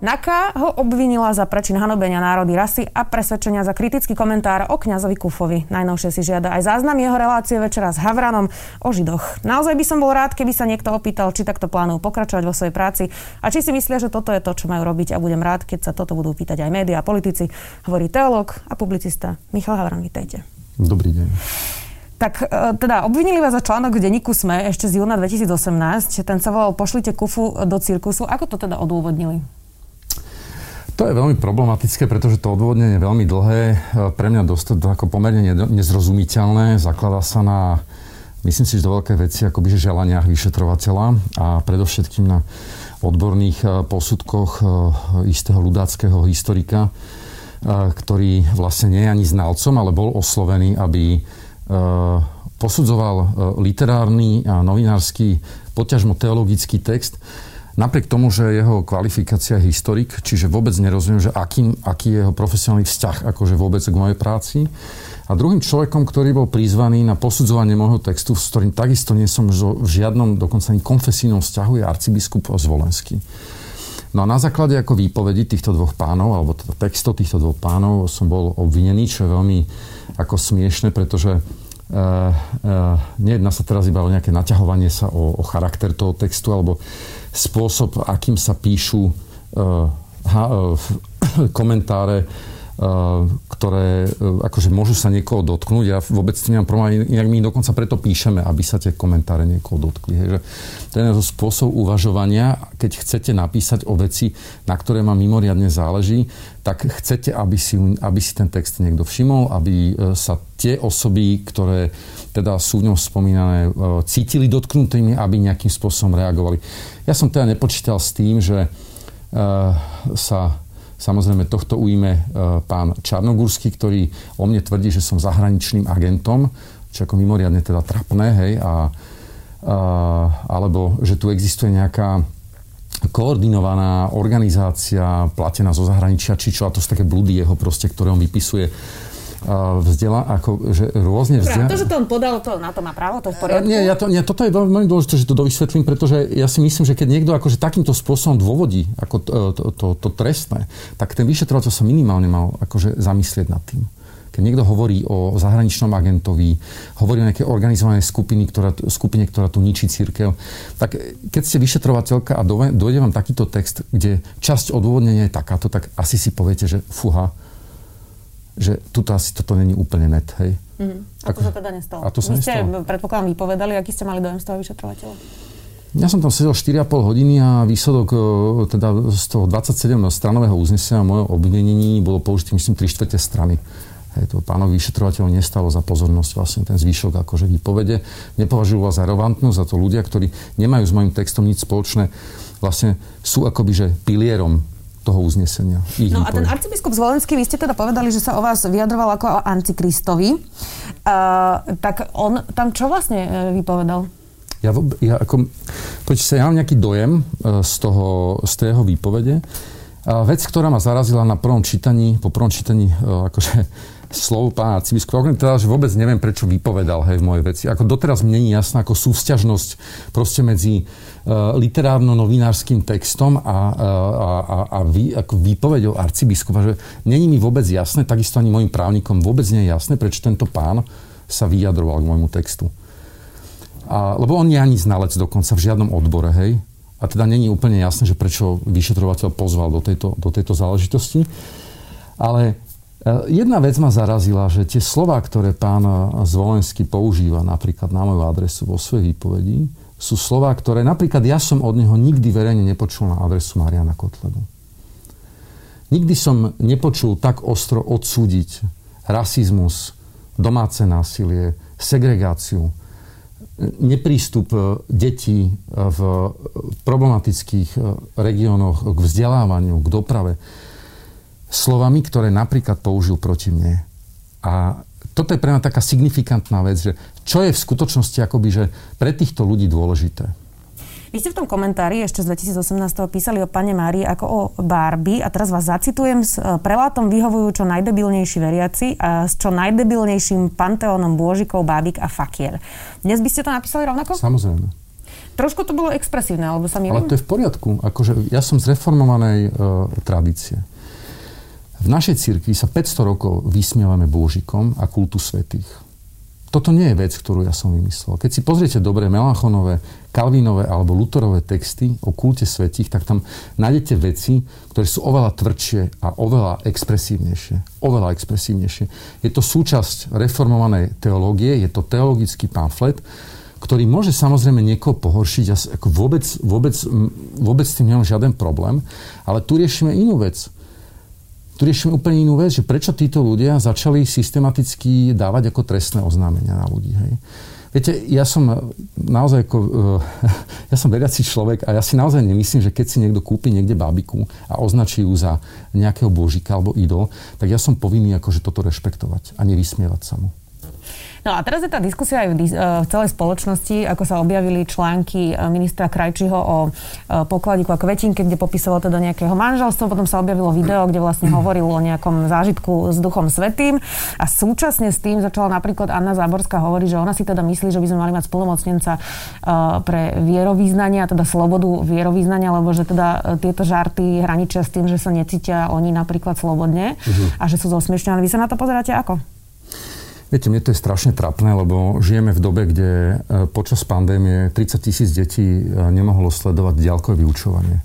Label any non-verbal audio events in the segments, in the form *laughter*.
Naka ho obvinila za prečin hanobenia národy rasy a presvedčenia za kritický komentár o kňazovi Kufovi. Najnovšie si žiada aj záznam jeho relácie večera s Havranom o Židoch. Naozaj by som bol rád, keby sa niekto opýtal, či takto plánujú pokračovať vo svojej práci a či si myslia, že toto je to, čo majú robiť a budem rád, keď sa toto budú pýtať aj médiá a politici, hovorí teológ a publicista Michal Havran. Vítajte. Dobrý deň. Tak e, teda obvinili vás za článok v denníku SME ešte z júna 2018. Ten sa volal Pošlite kufu do cirkusu. Ako to teda odôvodnili? To je veľmi problematické, pretože to odvodnenie je veľmi dlhé. E, pre mňa dosť ako pomerne nezrozumiteľné. Zakladá sa na, myslím si, že do veľké veci, akoby že želaniach vyšetrovateľa a predovšetkým na odborných e, posudkoch e, istého ľudáckého historika, ktorý vlastne nie je ani znalcom, ale bol oslovený, aby posudzoval literárny a novinársky, poťažmo teologický text, Napriek tomu, že jeho kvalifikácia je historik, čiže vôbec nerozumiem, že aký, aký je jeho profesionálny vzťah akože vôbec k mojej práci. A druhým človekom, ktorý bol prizvaný na posudzovanie môjho textu, s ktorým takisto nie som v žiadnom, dokonca ani konfesijnom vzťahu, je arcibiskup Zvolenský. No a na základe ako výpovedi týchto dvoch pánov, alebo teda textov týchto dvoch pánov som bol obvinený, čo je veľmi ako smiešne, pretože nejedná sa teraz iba o nejaké naťahovanie sa o, o charakter toho textu alebo spôsob, akým sa píšu uh, ha, *coughs* komentáre, ktoré uh, akože môžu sa niekoho dotknúť. Ja vôbec s tým nemám problém, inak my dokonca preto píšeme, aby sa tie komentáre niekoho dotkli. Hej, že to je to spôsob uvažovania, keď chcete napísať o veci, na ktoré vám mimoriadne záleží, tak chcete, aby si, aby si ten text niekto všimol, aby sa tie osoby, ktoré teda sú v ňom spomínané, cítili dotknutými, aby nejakým spôsobom reagovali. Ja som teda nepočítal s tým, že e, sa samozrejme tohto ujme e, pán Čarnogurský, ktorý o mne tvrdí, že som zahraničným agentom, čo ako mimoriadne teda trapné, hej, a, a, alebo že tu existuje nejaká koordinovaná organizácia platená zo zahraničia, či čo, a to sú také blúdy jeho proste, ktoré on vypisuje vzdela, ako, že rôzne vzdela... to, že to on podal, to na to má právo, to je v poriadku? Nie, ja to, nie, toto je veľmi dôležité, že to dovysvetlím, pretože ja si myslím, že keď niekto akože takýmto spôsobom dôvodí ako to, to, to, to trestné, tak ten vyšetrovateľ sa minimálne mal akože zamyslieť nad tým. Keď niekto hovorí o zahraničnom agentovi, hovorí o nejakej organizovanej skupiny, ktorá, skupine, ktorá tu ničí církev, tak keď ste vyšetrovateľka a dojde vám takýto text, kde časť odôvodnenia je takáto, tak asi si poviete, že fuha, že tuto asi toto není úplne net, hej. Mm-hmm. A to sa teda nestalo. A to sa Vy ste, nestalo. predpokladám, vypovedali, aký ste mali dojem z toho vyšetrovateľa? Ja som tam sedel 4,5 hodiny a výsledok e, teda z toho 27 stranového uznesenia mojho obvinení bolo použitý, myslím, 3 čtvrte strany. Hej, to pánovi vyšetrovateľov nestalo za pozornosť vlastne ten zvyšok akože výpovede. Nepovažujú vás za relevantnú, za to ľudia, ktorí nemajú s mojim textom nič spoločné, vlastne sú akoby že pilierom toho uznesenia. Ich no a ten arcibiskup Zvolenský, vy ste teda povedali, že sa o vás vyjadroval ako o antikristovi. Uh, tak on tam čo vlastne uh, vypovedal? Ja, ja ako, poďte sa, ja mám nejaký dojem uh, z, toho, z toho výpovede. Uh, vec, ktorá ma zarazila na prvom čítaní, po prvom čítaní uh, akože slov pána arcibiskupa. Okrem teda, že vôbec neviem, prečo vypovedal hej, v mojej veci. Ako doteraz mne nie jasná ako súvzťažnosť proste medzi uh, literárno-novinárským textom a, a, a, a vy, ako výpovedou arcibiskupa. Že není mi vôbec jasné, takisto ani mojim právnikom vôbec nie je jasné, prečo tento pán sa vyjadroval k môjmu textu. A, lebo on nie je ani znalec dokonca v žiadnom odbore, hej. A teda není úplne jasné, že prečo vyšetrovateľ pozval do tejto, do tejto záležitosti. Ale E, jedna vec ma zarazila, že tie slova, ktoré pán Zvolenský používa napríklad na moju adresu vo svojej výpovedi, sú slova, ktoré napríklad ja som od neho nikdy verejne nepočul na adresu Mariana Kotlebu. Nikdy som nepočul tak ostro odsúdiť rasizmus, domáce násilie, segregáciu, neprístup detí v problematických regiónoch k vzdelávaniu, k doprave slovami, ktoré napríklad použil proti mne. A toto je pre mňa taká signifikantná vec, že čo je v skutočnosti akoby, že pre týchto ľudí dôležité. Vy ste v tom komentári ešte z 2018 písali o pane Márii ako o Barbie a teraz vás zacitujem s e, prelátom vyhovujú čo najdebilnejší veriaci a s čo najdebilnejším panteónom bôžikov, bábik a fakier. Dnes by ste to napísali rovnako? Samozrejme. Trošku to bolo expresívne, alebo sa mi... Ale to je v poriadku. Akože ja som z reformovanej uh, tradície. V našej cirkvi sa 500 rokov vysmievame bôžikom a kultu svetých. Toto nie je vec, ktorú ja som vymyslel. Keď si pozriete dobre Melanchonové, Kalvínové alebo Lutorové texty o kulte svetích, tak tam nájdete veci, ktoré sú oveľa tvrdšie a oveľa expresívnejšie. Oveľa expresívnejšie. Je to súčasť reformovanej teológie, je to teologický pamflet, ktorý môže samozrejme niekoho pohoršiť. Ako vôbec, vôbec, vôbec s tým nemám žiaden problém. Ale tu riešime inú vec tu riešime úplne inú vec, že prečo títo ľudia začali systematicky dávať ako trestné oznámenia na ľudí. Hej. Viete, ja som naozaj ako, *laughs* ja som veriaci človek a ja si naozaj nemyslím, že keď si niekto kúpi niekde bábiku a označí ju za nejakého božika alebo idol, tak ja som povinný akože toto rešpektovať a nevysmievať sa mu. No a teraz je tá diskusia aj v, e, v celej spoločnosti, ako sa objavili články e, ministra Krajčiho o e, pokladíku a kvetinke, kde popisoval teda nejakého manželstva, potom sa objavilo video, kde vlastne hovoril o nejakom zážitku s Duchom Svetým a súčasne s tým začala napríklad Anna Záborská hovoriť, že ona si teda myslí, že by sme mali mať spolomocnenca pre vierovýznania, teda slobodu vierovýznania, lebo že teda tieto žarty hraničia s tým, že sa necítia oni napríklad slobodne uh-huh. a že sú zosmiešňaní. Vy sa na to pozeráte ako? Viete, mne to je strašne trapné, lebo žijeme v dobe, kde e, počas pandémie 30 tisíc detí e, nemohlo sledovať ďalkové vyučovanie.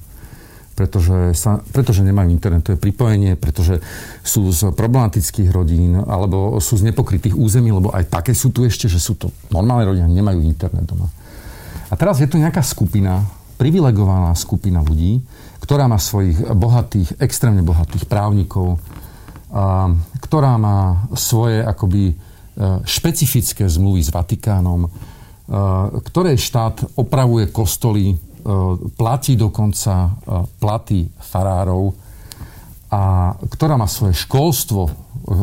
Pretože, sa, pretože nemajú internetové pripojenie, pretože sú z problematických rodín alebo sú z nepokrytých území, lebo aj také sú tu ešte, že sú to normálne rodiny, nemajú internet doma. A teraz je tu nejaká skupina, privilegovaná skupina ľudí, ktorá má svojich bohatých, extrémne bohatých právnikov, a, ktorá má svoje akoby špecifické zmluvy s Vatikánom, e, ktoré štát opravuje kostoly, e, platí dokonca platy farárov a ktorá má svoje školstvo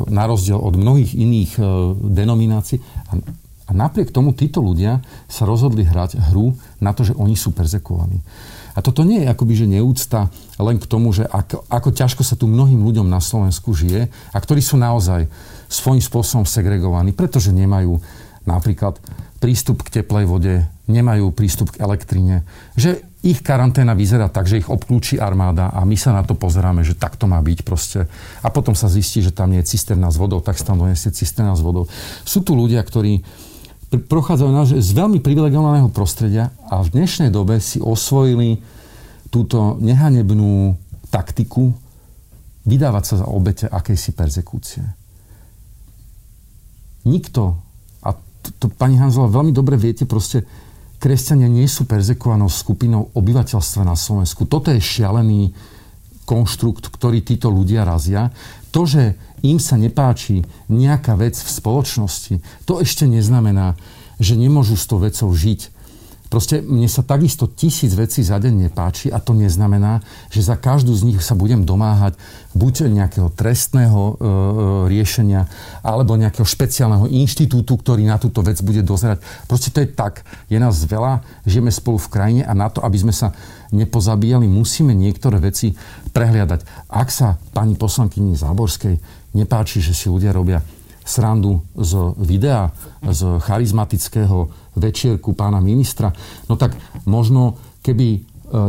na rozdiel od mnohých iných denominácií. A napriek tomu títo ľudia sa rozhodli hrať hru na to, že oni sú perzekovaní. A toto nie je akoby, že neúcta len k tomu, že ako, ako ťažko sa tu mnohým ľuďom na Slovensku žije a ktorí sú naozaj svojím spôsobom segregovaní, pretože nemajú napríklad prístup k teplej vode, nemajú prístup k elektrine, že ich karanténa vyzerá tak, že ich obklúči armáda a my sa na to pozeráme, že tak to má byť proste. A potom sa zistí, že tam nie je cisterna s vodou, tak sa tam donesie cisterna s vodou. Sú tu ľudia, ktorí prochádzajú na, z veľmi privilegovaného prostredia a v dnešnej dobe si osvojili túto nehanebnú taktiku vydávať sa za obete akejsi persekúcie nikto, a to, to pani Hanzová veľmi dobre viete, proste kresťania nie sú perzekovanou skupinou obyvateľstva na Slovensku. Toto je šialený konštrukt, ktorý títo ľudia razia. To, že im sa nepáči nejaká vec v spoločnosti, to ešte neznamená, že nemôžu s tou vecou žiť Proste mne sa takisto tisíc vecí za deň nepáči a to neznamená, že za každú z nich sa budem domáhať buď nejakého trestného e, e, riešenia alebo nejakého špeciálneho inštitútu, ktorý na túto vec bude dozerať. Proste to je tak. Je nás veľa, žijeme spolu v krajine a na to, aby sme sa nepozabíjali, musíme niektoré veci prehliadať. Ak sa pani poslankyni Záborskej nepáči, že si ľudia robia srandu z videa, z charizmatického večierku pána ministra, no tak možno keby e,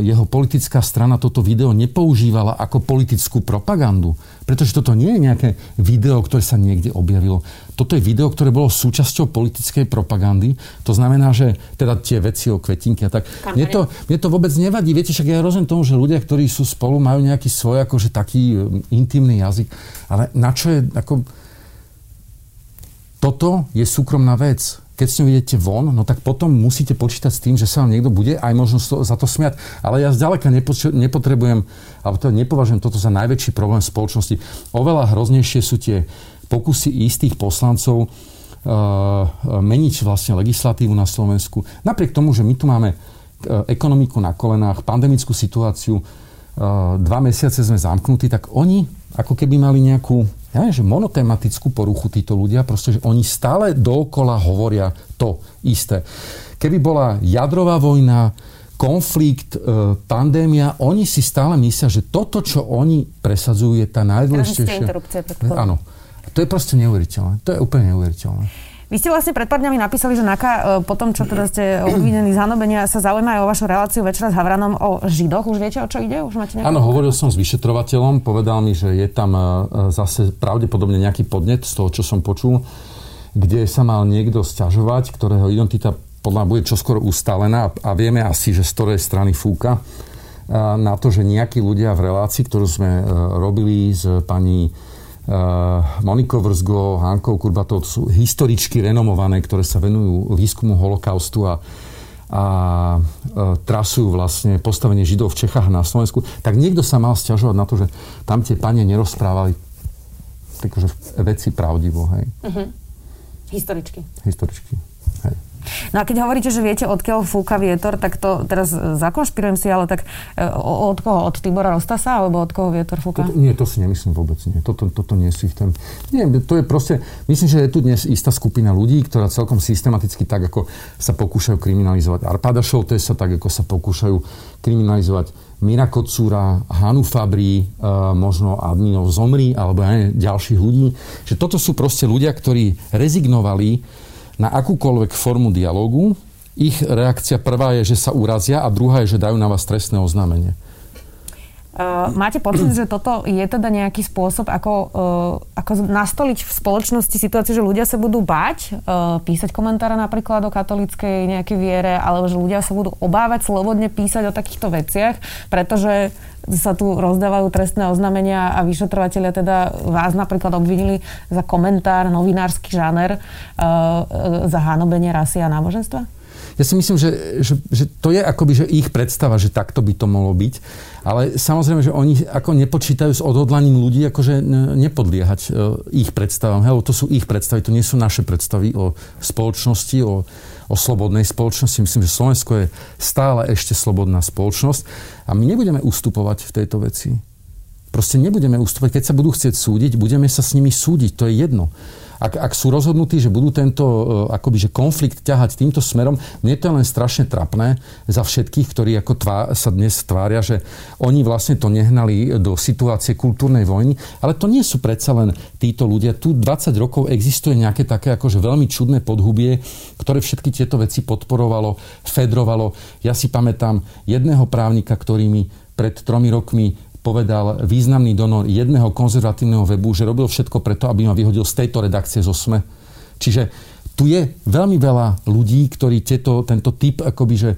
jeho politická strana toto video nepoužívala ako politickú propagandu. Pretože toto nie je nejaké video, ktoré sa niekde objavilo. Toto je video, ktoré bolo súčasťou politickej propagandy. To znamená, že teda tie veci o kvetinke a tak. Mne to, mne to vôbec nevadí. Viete, však ja rozumiem tomu, že ľudia, ktorí sú spolu, majú nejaký svoj akože taký e, intimný jazyk. Ale na čo je ako toto je súkromná vec. Keď s ňou idete von, no tak potom musíte počítať s tým, že sa vám niekto bude aj možno za to smiať. Ale ja zďaleka nepotrebujem, alebo to nepovažujem toto za najväčší problém spoločnosti. Oveľa hroznejšie sú tie pokusy istých poslancov uh, meniť vlastne legislatívu na Slovensku. Napriek tomu, že my tu máme uh, ekonomiku na kolenách, pandemickú situáciu, uh, dva mesiace sme zamknutí, tak oni ako keby mali nejakú ja neviem, že monotematickú poruchu títo ľudia, proste, že oni stále dookola hovoria to isté. Keby bola jadrová vojna, konflikt, e, pandémia, oni si stále myslia, že toto, čo oni presadzujú, je tá najdôležitejšia... Áno. To je proste neuveriteľné. To je úplne neuveriteľné. Vy ste vlastne pred pár dňami napísali, že NAKA e, po tom, čo teda ste obvinení z hanobenia, sa zaujímajú o vašu reláciu večera s Havranom o Židoch. Už viete, o čo ide? Už máte Áno, hovoril som s vyšetrovateľom, povedal mi, že je tam zase pravdepodobne nejaký podnet z toho, čo som počul, kde sa mal niekto sťažovať, ktorého identita podľa bude čoskoro ustalená a vieme asi, že z ktorej strany fúka na to, že nejakí ľudia v relácii, ktorú sme e, robili s pani e, Monikou Vrzgo, Hankou Kurbatou, to sú historičky renomované, ktoré sa venujú výskumu holokaustu a, a e, trasujú vlastne postavenie Židov v Čechách na Slovensku, tak niekto sa mal stiažovať na to, že tam tie pane nerozprávali takže veci pravdivo. Hej. Uh-huh. Historičky. Historičky. No a keď hovoríte, že viete, odkiaľ fúka vietor, tak to teraz zakonšpirujem si, ale tak e, od koho? Od Tibora Rostasa alebo od koho vietor fúka? To, nie, to si nemyslím vôbec. Nie. Toto, toto nie ich ten... Nie, to je proste... Myslím, že je tu dnes istá skupina ľudí, ktorá celkom systematicky tak, ako sa pokúšajú kriminalizovať Arpada Šoltesa, tak ako sa pokúšajú kriminalizovať Mira Kocúra, Hanu Fabri, e, možno Adminov Zomri, alebo aj ďalších ľudí. Že toto sú proste ľudia, ktorí rezignovali na akúkoľvek formu dialogu. Ich reakcia prvá je, že sa urazia a druhá je, že dajú na vás trestné oznámenie. Uh, máte pocit, že toto je teda nejaký spôsob, ako, uh, ako nastoliť v spoločnosti situáciu, že ľudia sa budú bať uh, písať komentáre napríklad o katolíckej nejakej viere, alebo že ľudia sa budú obávať slobodne písať o takýchto veciach, pretože sa tu rozdávajú trestné oznámenia a vyšetrovateľia teda vás napríklad obvinili za komentár, novinársky žáner, uh, za hanobenie rasy a náboženstva? Ja si myslím, že, že, že to je akoby že ich predstava, že takto by to mohlo byť. Ale samozrejme, že oni ako nepočítajú s odhodlaním ľudí akože nepodliehať uh, ich predstavám. Hej, to sú ich predstavy, to nie sú naše predstavy o spoločnosti, o, o slobodnej spoločnosti. Myslím, že Slovensko je stále ešte slobodná spoločnosť a my nebudeme ustupovať v tejto veci. Proste nebudeme ustupovať. Keď sa budú chcieť súdiť, budeme sa s nimi súdiť. To je jedno ak, ak sú rozhodnutí, že budú tento e, akoby, že konflikt ťahať týmto smerom, mne to je len strašne trapné za všetkých, ktorí ako tvá, sa dnes tvária, že oni vlastne to nehnali do situácie kultúrnej vojny, ale to nie sú predsa len títo ľudia. Tu 20 rokov existuje nejaké také akože veľmi čudné podhubie, ktoré všetky tieto veci podporovalo, fedrovalo. Ja si pamätám jedného právnika, ktorý mi pred tromi rokmi povedal významný donor jedného konzervatívneho webu, že robil všetko preto, aby ma vyhodil z tejto redakcie zo SME. Čiže tu je veľmi veľa ľudí, ktorí tieto, tento typ akoby, že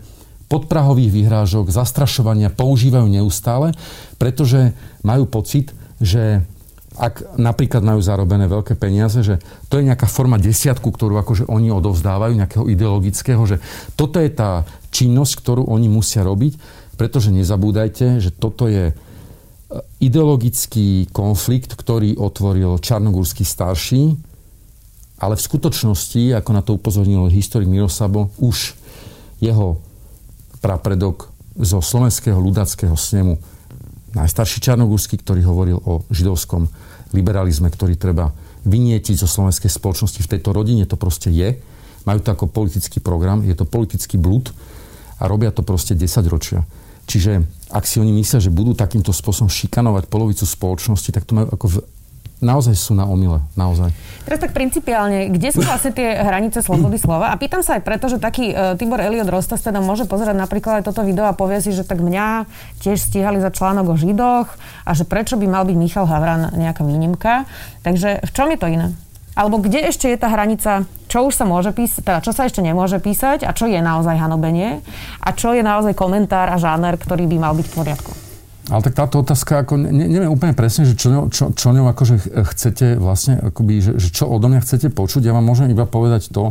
podprahových vyhrážok, zastrašovania používajú neustále, pretože majú pocit, že ak napríklad majú zarobené veľké peniaze, že to je nejaká forma desiatku, ktorú akože oni odovzdávajú, nejakého ideologického, že toto je tá činnosť, ktorú oni musia robiť, pretože nezabúdajte, že toto je ideologický konflikt, ktorý otvoril Čarnogórsky starší, ale v skutočnosti, ako na to upozornil historik Mirosabo, už jeho prapredok zo slovenského ľudackého snemu, najstarší Čarnogórsky, ktorý hovoril o židovskom liberalizme, ktorý treba vynietiť zo slovenskej spoločnosti. V tejto rodine to proste je. Majú to ako politický program, je to politický blud a robia to proste 10 ročia. Čiže ak si oni myslia, že budú takýmto spôsobom šikanovať polovicu spoločnosti, tak to majú ako v, naozaj sú na omyle, naozaj. Teraz tak principiálne, kde sú vlastne tie hranice slobody slova? A pýtam sa aj preto, že taký uh, Tibor Eliot Rostas teda môže pozerať napríklad aj toto video a povie si, že tak mňa tiež stíhali za článok o Židoch a že prečo by mal byť Michal Havran nejaká výnimka. Takže v čom je to iné? Alebo kde ešte je tá hranica, čo už sa môže písať, teda čo sa ešte nemôže písať a čo je naozaj hanobenie a čo je naozaj komentár a žáner, ktorý by mal byť v poriadku? Ale tak táto otázka, ako ne, neviem úplne presne, že čo, ňou, čo, čo ňou akože chcete vlastne, akoby, že, že čo odo mňa chcete počuť. Ja vám môžem iba povedať to,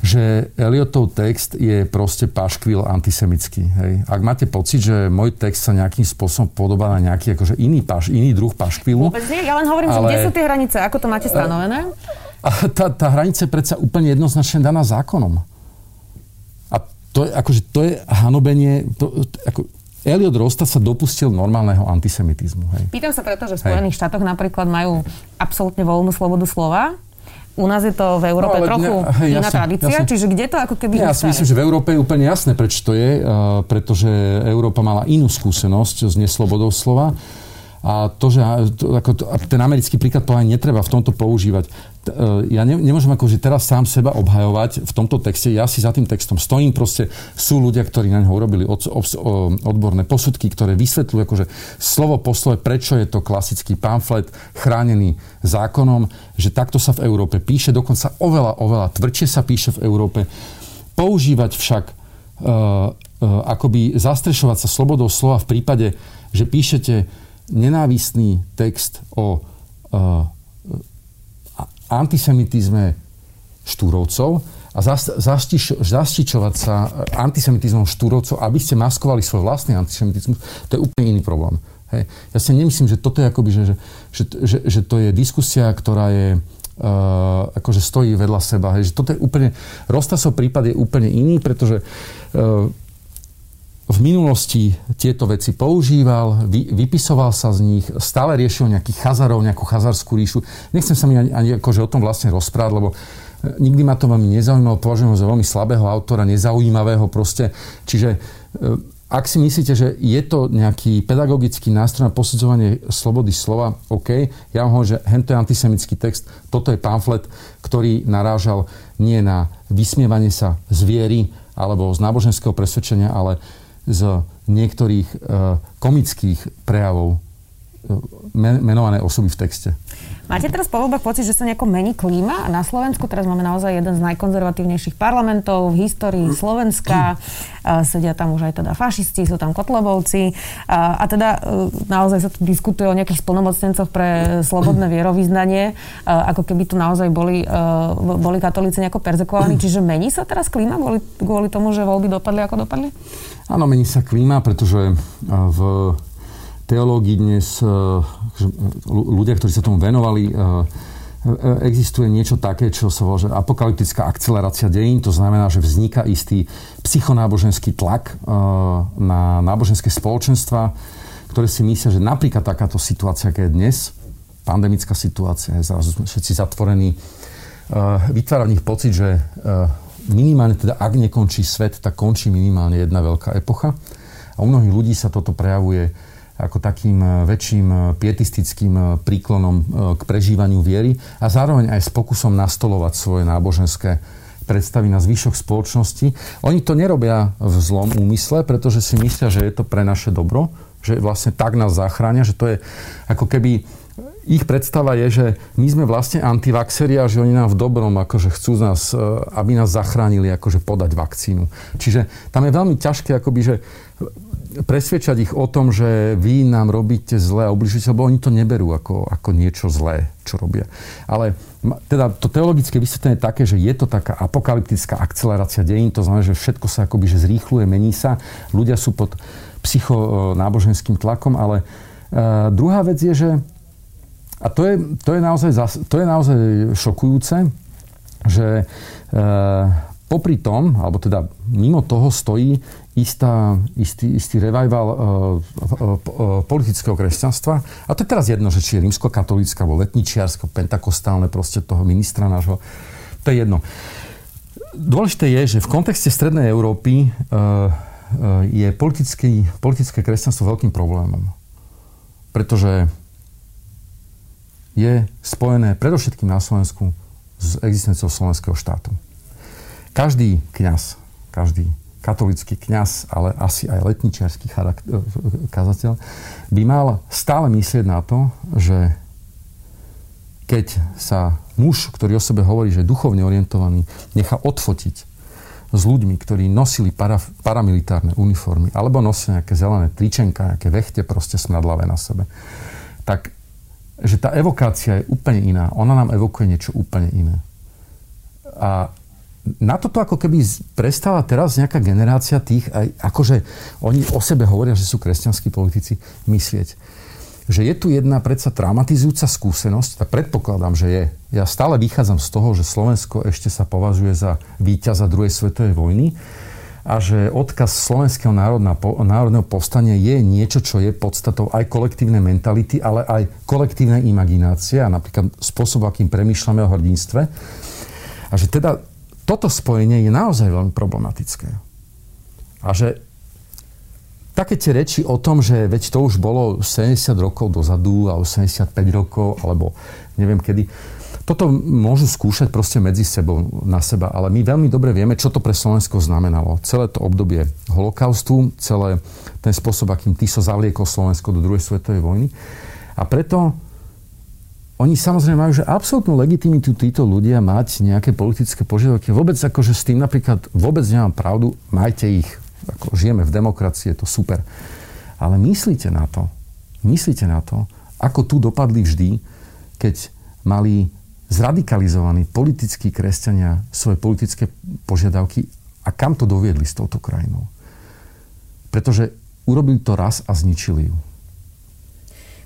že Eliotov text je proste paškvil antisemický. Hej. Ak máte pocit, že môj text sa nejakým spôsobom podobá na nejaký akože iný, paš, iný druh paškvilu. Vôbec nie, ja len hovorím, ale... že kde sú tie hranice, ako to máte stanovené? A tá, tá hranica je predsa úplne jednoznačne daná zákonom. A to je, akože, to je hanobenie, to, ako, Eliot Rosta sa dopustil normálneho antisemitizmu. Hej. Pýtam sa preto, že v Spojených hej. štátoch napríklad majú absolútne voľnú slobodu slova, U nás je to v Európe no, trochu ne, iná jasne, tradícia, jasne. čiže kde to ako keby Ja si myslím, že v Európe je úplne jasné, prečo to je, pretože Európa mala inú skúsenosť s neslobodou slova a to, že ako to, ten americký príklad aj netreba v tomto používať. E, ja ne, nemôžem akože teraz sám seba obhajovať v tomto texte. Ja si za tým textom stojím. Proste sú ľudia, ktorí na ňo urobili od, od, odborné posudky, ktoré vysvetľujú akože slovo po slove, prečo je to klasický pamflet chránený zákonom, že takto sa v Európe píše, dokonca oveľa, oveľa tvrdšie sa píše v Európe. Používať však uh, uh, akoby zastrešovať sa slobodou slova v prípade, že píšete nenávistný text o uh, antisemitizme štúrovcov a zaštičovať sa antisemitizmom štúrovcov, aby ste maskovali svoj vlastný antisemitizmus, to je úplne iný problém. Hej. Ja si nemyslím, že toto je akoby, že, že, že, že, že to je diskusia, ktorá je uh, akože stojí vedľa seba. Hej. Že toto je úplne, Rostasov prípad je úplne iný, pretože uh, v minulosti tieto veci používal, vy, vypisoval sa z nich, stále riešil nejakých chazarov, nejakú chazarskú ríšu. Nechcem sa mi ani, ani akože o tom vlastne rozprávať, lebo e, nikdy ma to veľmi nezaujímalo, považujem ho za veľmi slabého autora, nezaujímavého proste. Čiže e, ak si myslíte, že je to nejaký pedagogický nástroj na posudzovanie slobody slova, OK, ja vám hovorím, že hento je antisemický text, toto je pamflet, ktorý narážal nie na vysmievanie sa z viery alebo z náboženského presvedčenia, ale z niektorých e, komických prejavov e, menované osoby v texte. Máte teraz po voľbách pocit, že sa nejako mení klíma? Na Slovensku teraz máme naozaj jeden z najkonzervatívnejších parlamentov v histórii Slovenska. Sedia tam už aj teda fašisti, sú tam kotlebovci. A teda e, naozaj sa tu diskutuje o nejakých splnomocnencoch pre slobodné vierovýznanie, ako keby tu naozaj boli, boli katolíci nejako perzekovaní. Čiže mení sa teraz klíma kvôli, kvôli tomu, že voľby dopadli ako dopadli? Áno, mení sa klíma, pretože v teológii dnes ľudia, ktorí sa tomu venovali, existuje niečo také, čo sa volá apokalyptická akcelerácia dejín. To znamená, že vzniká istý psychonáboženský tlak na náboženské spoločenstva, ktoré si myslia, že napríklad takáto situácia, aká je dnes, pandemická situácia, zrazu sme všetci zatvorení, vytvára v nich pocit, že minimálne teda, ak nekončí svet, tak končí minimálne jedna veľká epocha. A u mnohých ľudí sa toto prejavuje ako takým e, väčším e, pietistickým e, príklonom k prežívaniu viery a zároveň aj s pokusom nastolovať svoje náboženské predstavy na zvyšok spoločnosti. Oni to nerobia v zlom úmysle, pretože si myslia, že je to pre naše dobro, že vlastne tak nás zachránia, že to je ako keby ich predstava je, že my sme vlastne antivaxeri a že oni nám v dobrom akože chcú z nás, aby nás zachránili akože podať vakcínu. Čiže tam je veľmi ťažké akoby, že presviečať ich o tom, že vy nám robíte zle a ubližujete, lebo oni to neberú ako, ako niečo zlé, čo robia. Ale teda to teologické vysvetlenie je také, že je to taká apokalyptická akcelerácia dejín, to znamená, že všetko sa akoby že zrýchluje, mení sa, ľudia sú pod psychonáboženským tlakom, ale uh, druhá vec je, že a to je, to je, naozaj, to je naozaj šokujúce, že e, popri tom, alebo teda mimo toho stojí istá, istý, istý revival e, e, politického kresťanstva. A to je teraz jedno, že či je rímsko-katolícka, alebo letničiarsko, pentakostálne, proste toho ministra nášho. To je jedno. Dôležité je, že v kontexte Strednej Európy e, e, je politické kresťanstvo veľkým problémom. Pretože je spojené predovšetkým na Slovensku s existenciou slovenského štátu. Každý kňaz, každý katolický kňaz, ale asi aj letničiarský kazateľ, by mal stále myslieť na to, že keď sa muž, ktorý o sebe hovorí, že je duchovne orientovaný, nechá odfotiť s ľuďmi, ktorí nosili para, paramilitárne uniformy alebo nosia nejaké zelené tričenka, nejaké vechte proste smradlavé na sebe, tak že tá evokácia je úplne iná. Ona nám evokuje niečo úplne iné. A na toto ako keby prestáva teraz nejaká generácia tých, aj akože oni o sebe hovoria, že sú kresťanskí politici, myslieť. Že je tu jedna predsa traumatizujúca skúsenosť, tak predpokladám, že je. Ja stále vychádzam z toho, že Slovensko ešte sa považuje za víťaza druhej svetovej vojny a že odkaz slovenského národného povstania je niečo, čo je podstatou aj kolektívnej mentality, ale aj kolektívnej imaginácie a napríklad spôsob, akým premýšľame o hrdinstve. A že teda toto spojenie je naozaj veľmi problematické. A že také tie reči o tom, že veď to už bolo 70 rokov dozadu, alebo 75 rokov, alebo neviem kedy, toto môžu skúšať proste medzi sebou na seba, ale my veľmi dobre vieme, čo to pre Slovensko znamenalo. Celé to obdobie holokaustu, celé ten spôsob, akým Tiso zavliekol Slovensko do druhej svetovej vojny. A preto oni samozrejme majú že absolútnu legitimitu títo ľudia mať nejaké politické požiadavky. Vôbec akože s tým napríklad vôbec nemám pravdu, majte ich. Ako žijeme v demokracii, je to super. Ale myslíte na to, myslíte na to, ako tu dopadli vždy, keď mali zradikalizovaní politickí kresťania svoje politické požiadavky a kam to doviedli s touto krajinou. Pretože urobili to raz a zničili ju.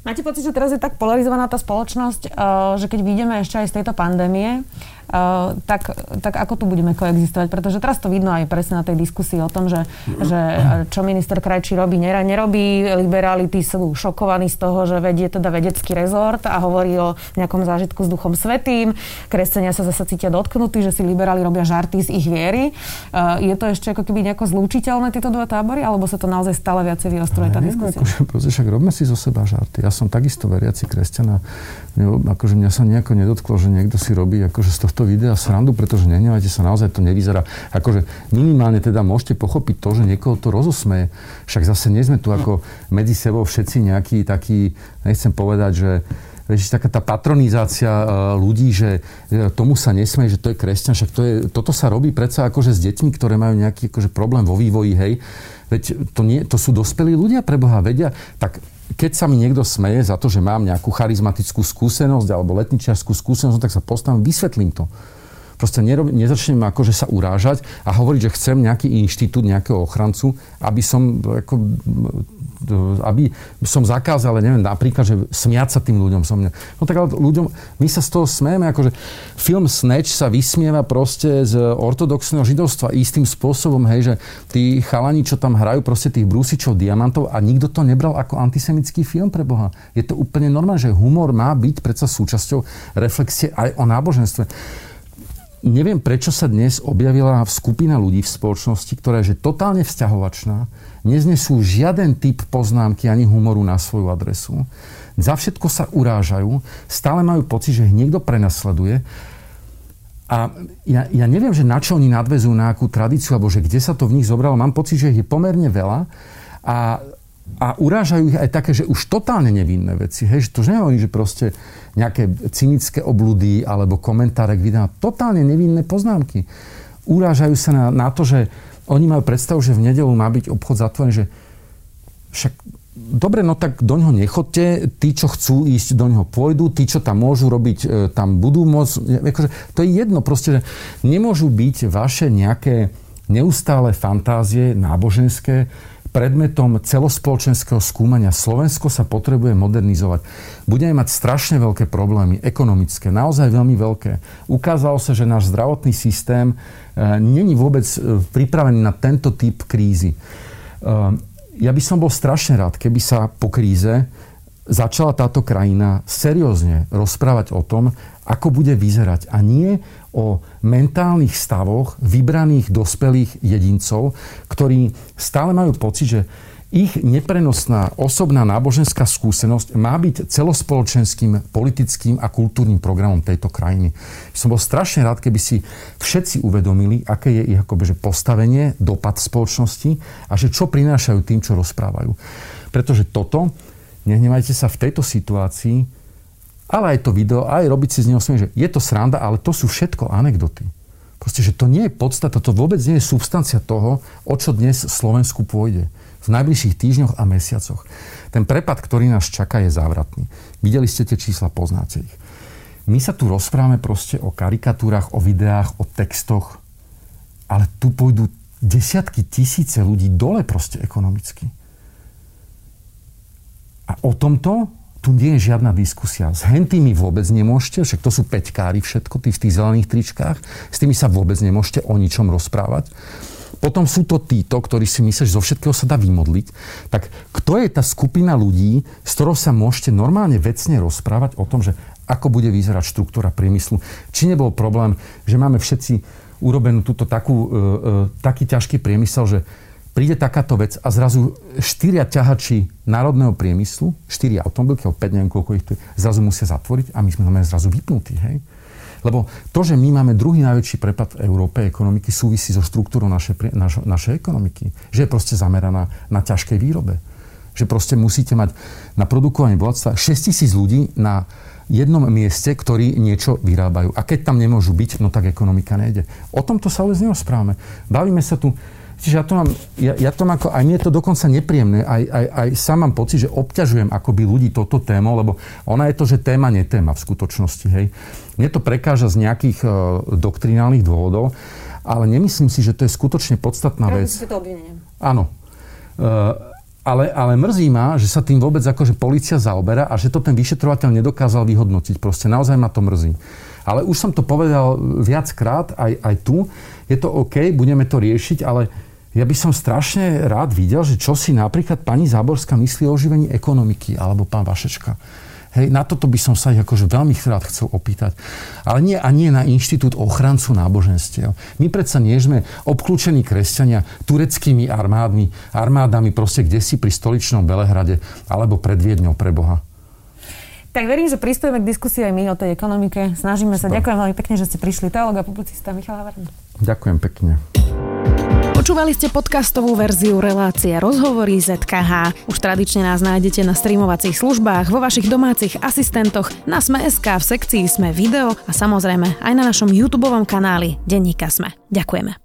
Máte pocit, že teraz je tak polarizovaná tá spoločnosť, eh, že keď vyjdeme ešte aj z tejto pandémie, Eh, tak, tak ako tu budeme koexistovať? Pretože teraz to vidno aj presne na tej diskusii o tom, že, že čo minister Krajčí robí, nerobí. Liberáli tí sú šokovaní z toho, že vedie teda vedecký rezort a hovorí o nejakom zážitku s Duchom Svetým. Kresťania sa zase cítia dotknutí, že si liberáli robia žarty z ich viery. Eh, je to ešte ako keby nejako zlúčiteľné tieto dva tábory, alebo sa to naozaj stále viacej vyostruje tá diskusia? Akože, však robme si zo seba žarty. Ja som takisto veriaci kresťan a akože mňa sa nejako nedotklo, že niekto si robí akože z tohto videa srandu, pretože nenevajte sa, naozaj to nevyzerá. Akože minimálne teda môžete pochopiť to, že niekoho to rozosmeje. Však zase nie sme tu ako medzi sebou všetci nejakí takí, nechcem povedať, že vieš, taká tá patronizácia e, ľudí, že e, tomu sa nesmie, že to je kresťan, však to je, toto sa robí predsa akože s deťmi, ktoré majú nejaký akože problém vo vývoji, hej. Veď to, nie, to sú dospelí ľudia, pre Boha vedia. Tak keď sa mi niekto smeje za to, že mám nejakú charizmatickú skúsenosť alebo letničiarskú skúsenosť, tak sa postavím, vysvetlím to. Proste nerob, nezačnem akože sa urážať a hovoriť, že chcem nejaký inštitút, nejakého ochrancu, aby som ako, aby som zakázal, neviem, napríklad, že smiať sa tým ľuďom so mňa. No tak ale ľuďom, my sa z toho smejeme, akože film Snatch sa vysmieva proste z ortodoxného židovstva istým spôsobom, hej, že tí chalani, čo tam hrajú, proste tých brúsičov, diamantov a nikto to nebral ako antisemický film pre Boha. Je to úplne normálne, že humor má byť predsa súčasťou reflexie aj o náboženstve neviem, prečo sa dnes objavila skupina ľudí v spoločnosti, ktorá je že totálne vzťahovačná, neznesú žiaden typ poznámky ani humoru na svoju adresu. Za všetko sa urážajú, stále majú pocit, že ich niekto prenasleduje. A ja, ja neviem, že na čo oni nadvezujú na akú tradíciu, alebo že kde sa to v nich zobralo. Mám pocit, že ich je pomerne veľa. A a urážajú ich aj také, že už totálne nevinné veci. Hej, že to už nehovorí, že proste nejaké cynické obludy alebo komentáre k. Totálne nevinné poznámky. Urážajú sa na, na to, že oni majú predstavu, že v nedelu má byť obchod zatvorený, že však dobre, no tak do ňoho nechodte, tí, čo chcú ísť, do ňoho pôjdu, tí, čo tam môžu robiť, e, tam budú môcť. Akože, to je jedno, proste, že nemôžu byť vaše nejaké neustále fantázie náboženské, predmetom celospoločenského skúmania. Slovensko sa potrebuje modernizovať. Budeme mať strašne veľké problémy, ekonomické, naozaj veľmi veľké. Ukázalo sa, že náš zdravotný systém e, není vôbec e, pripravený na tento typ krízy. E, ja by som bol strašne rád, keby sa po kríze začala táto krajina seriózne rozprávať o tom, ako bude vyzerať. A nie o mentálnych stavoch vybraných dospelých jedincov, ktorí stále majú pocit, že ich neprenosná osobná náboženská skúsenosť má byť celospoločenským, politickým a kultúrnym programom tejto krajiny. Som bol strašne rád, keby si všetci uvedomili, aké je ich akoby, že postavenie, dopad spoločnosti a že čo prinášajú tým, čo rozprávajú. Pretože toto, nehnevajte sa, v tejto situácii ale aj to video, aj robiť si z neho smie, že je to sranda, ale to sú všetko anekdoty. Proste, že to nie je podstata, to vôbec nie je substancia toho, o čo dnes Slovensku pôjde v najbližších týždňoch a mesiacoch. Ten prepad, ktorý nás čaká, je závratný. Videli ste tie čísla, poznáte ich. My sa tu rozprávame proste o karikatúrach, o videách, o textoch, ale tu pôjdu desiatky tisíce ľudí dole proste ekonomicky. A o tomto tu nie je žiadna diskusia. S hentými vôbec nemôžete, však to sú peťkári všetko, tí v tých zelených tričkách, s tými sa vôbec nemôžete o ničom rozprávať. potom sú to títo, ktorí si myslia, že zo všetkého sa dá vymodliť. Tak kto je tá skupina ľudí, s ktorou sa môžete normálne vecne rozprávať o tom, že ako bude vyzerať štruktúra priemyslu. Či nebol problém, že máme všetci urobenú túto takú, e, e, taký ťažký priemysel, že príde takáto vec a zrazu štyria ťahači národného priemyslu, štyri automobilky, alebo 5, neviem koľko ich tu je, zrazu musia zatvoriť a my sme zrazu vypnutí. Hej? Lebo to, že my máme druhý najväčší prepad v Európe ekonomiky, súvisí so štruktúrou našej, našej, našej ekonomiky. Že je proste zameraná na ťažkej výrobe. Že proste musíte mať na produkovanie bohatstva 6 tisíc ľudí na jednom mieste, ktorí niečo vyrábajú. A keď tam nemôžu byť, no tak ekonomika nejde. O tomto sa vôbec nerozprávame. Bavíme sa tu Čiže ja to mám, ja, ja to mám ako, aj mne je to dokonca nepríjemné, aj, aj, aj sám mám pocit, že obťažujem akoby ľudí toto tému, lebo ona je to, že téma, netéma v skutočnosti, hej. Mne to prekáža z nejakých uh, doktrinálnych dôvodov, ale nemyslím si, že to je skutočne podstatná vec. to obvinenie. Áno. Uh, ale, ale mrzí ma, že sa tým vôbec akože policia zaoberá a že to ten vyšetrovateľ nedokázal vyhodnotiť. Proste naozaj ma to mrzí. Ale už som to povedal viackrát, aj, aj tu. Je to OK, budeme to riešiť, ale ja by som strašne rád videl, že čo si napríklad pani Záborská myslí o oživení ekonomiky, alebo pán Vašečka. Hej, na toto by som sa ich akože veľmi rád chcel opýtať. Ale nie, a nie na Inštitút ochrancu náboženstiev. My predsa nie sme obklúčení kresťania tureckými armádmi, armádami proste kde si pri stoličnom Belehrade alebo pred Viedňou pre Boha. Tak verím, že pristujeme k diskusii aj my o tej ekonomike. Snažíme sa. Ďakujem veľmi pekne, že ste prišli. Teológ a publicista Michal Havarn. Ďakujem pekne. Počúvali ste podcastovú verziu relácie Rozhovory ZKH. Už tradične nás nájdete na streamovacích službách, vo vašich domácich asistentoch, na Sme.sk, v sekcii Sme video a samozrejme aj na našom YouTube kanáli Denníka Sme. Ďakujeme.